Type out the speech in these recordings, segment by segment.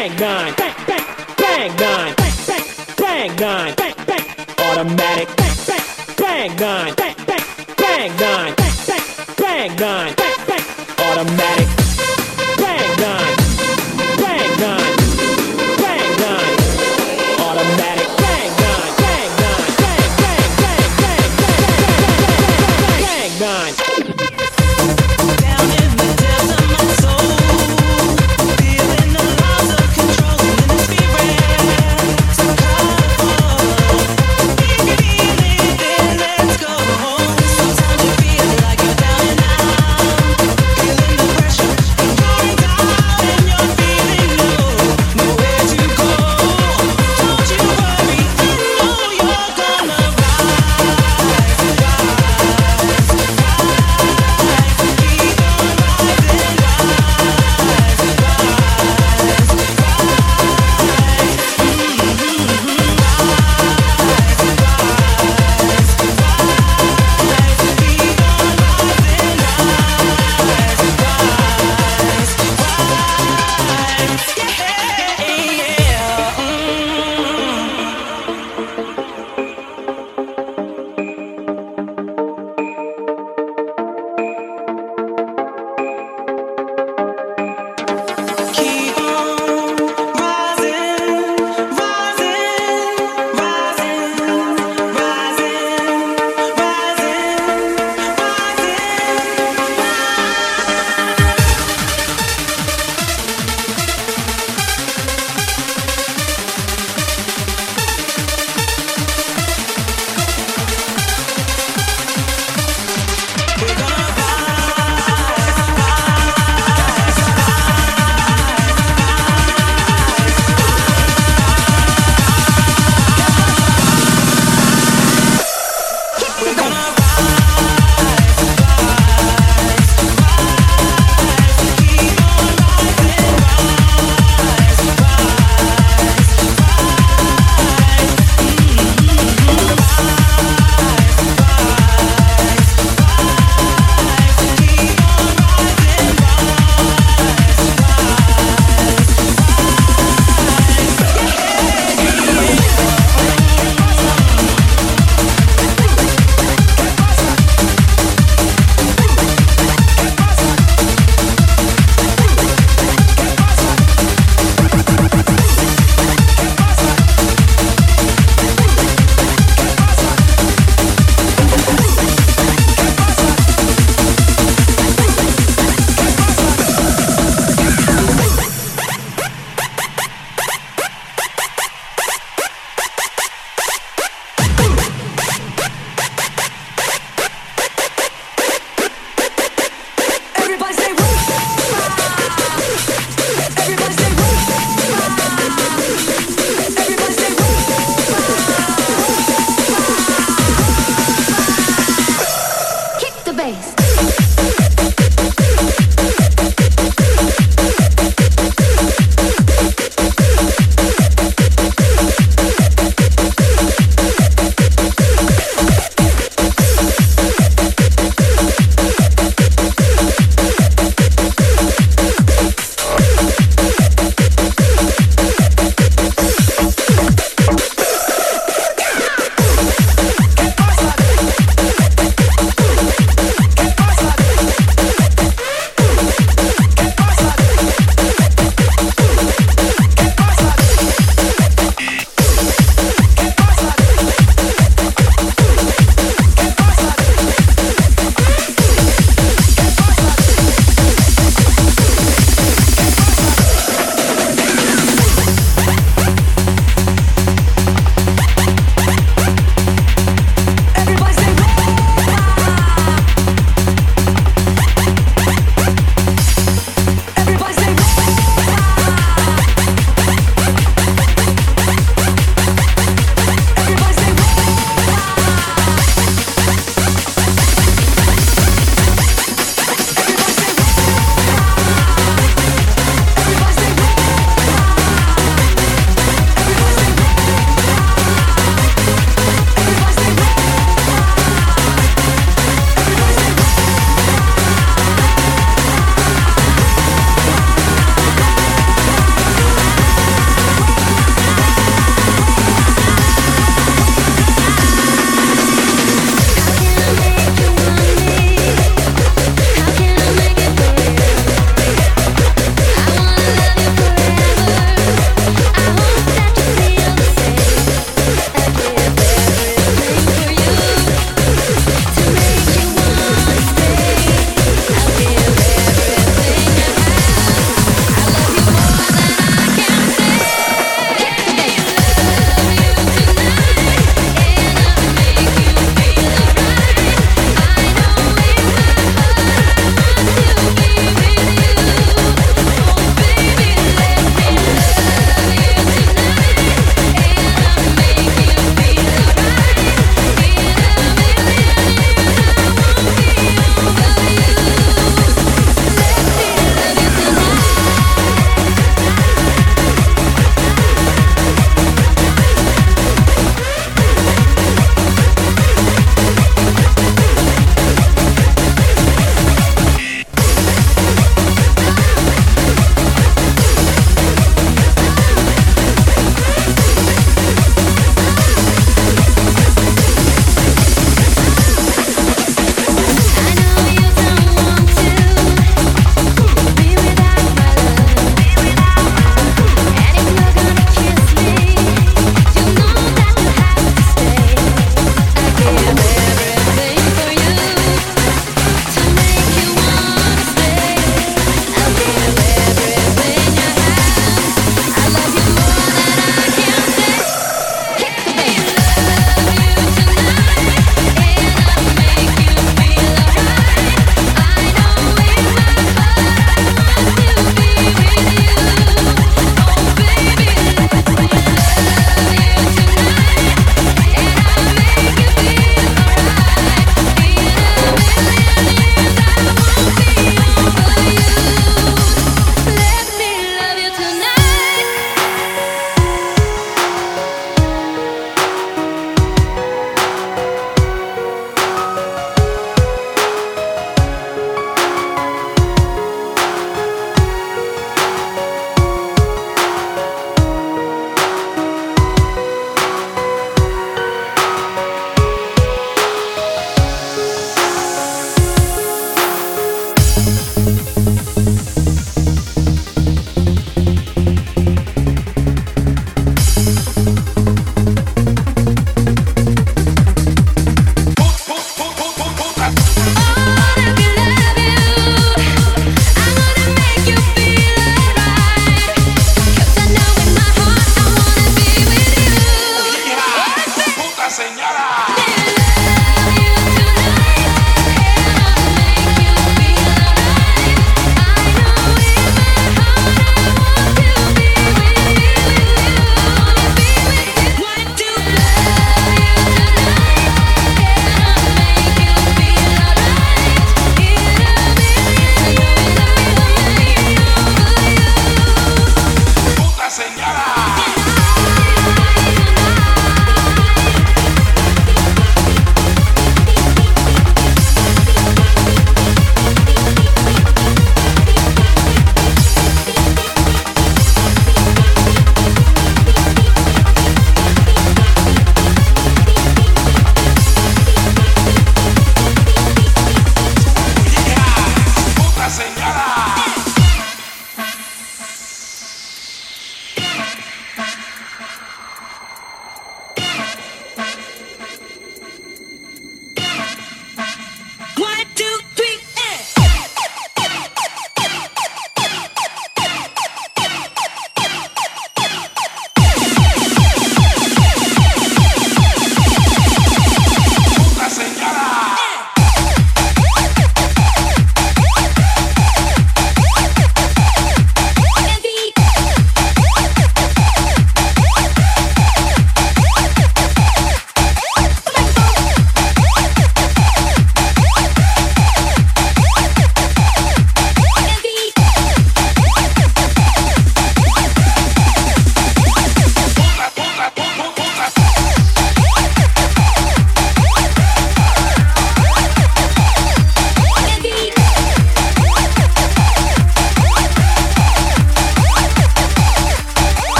bang nine, bang bang bang nine, bang bang bang nine, bang bang automatic, bang bang bang bang bang bang nine, bang bang bang nine, bang bang automatic, bang nine.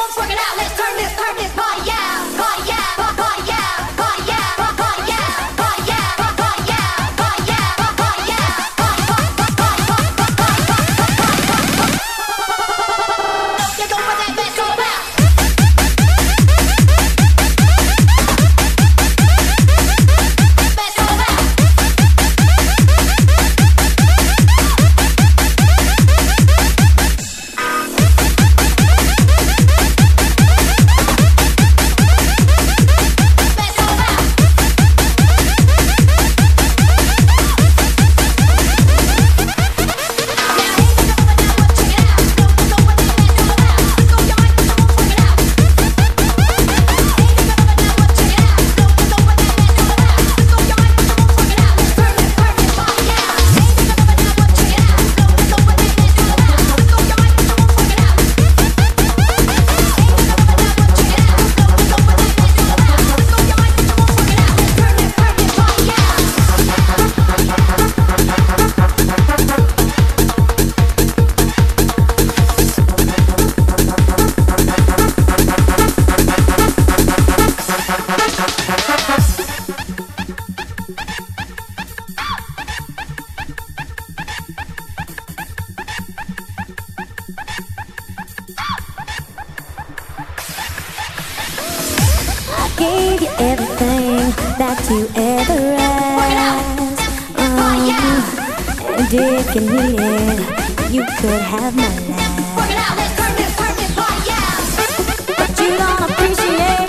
bumps working out. Let's You could have my life. Work it out, let's turn this, turn this. But you don't appreciate.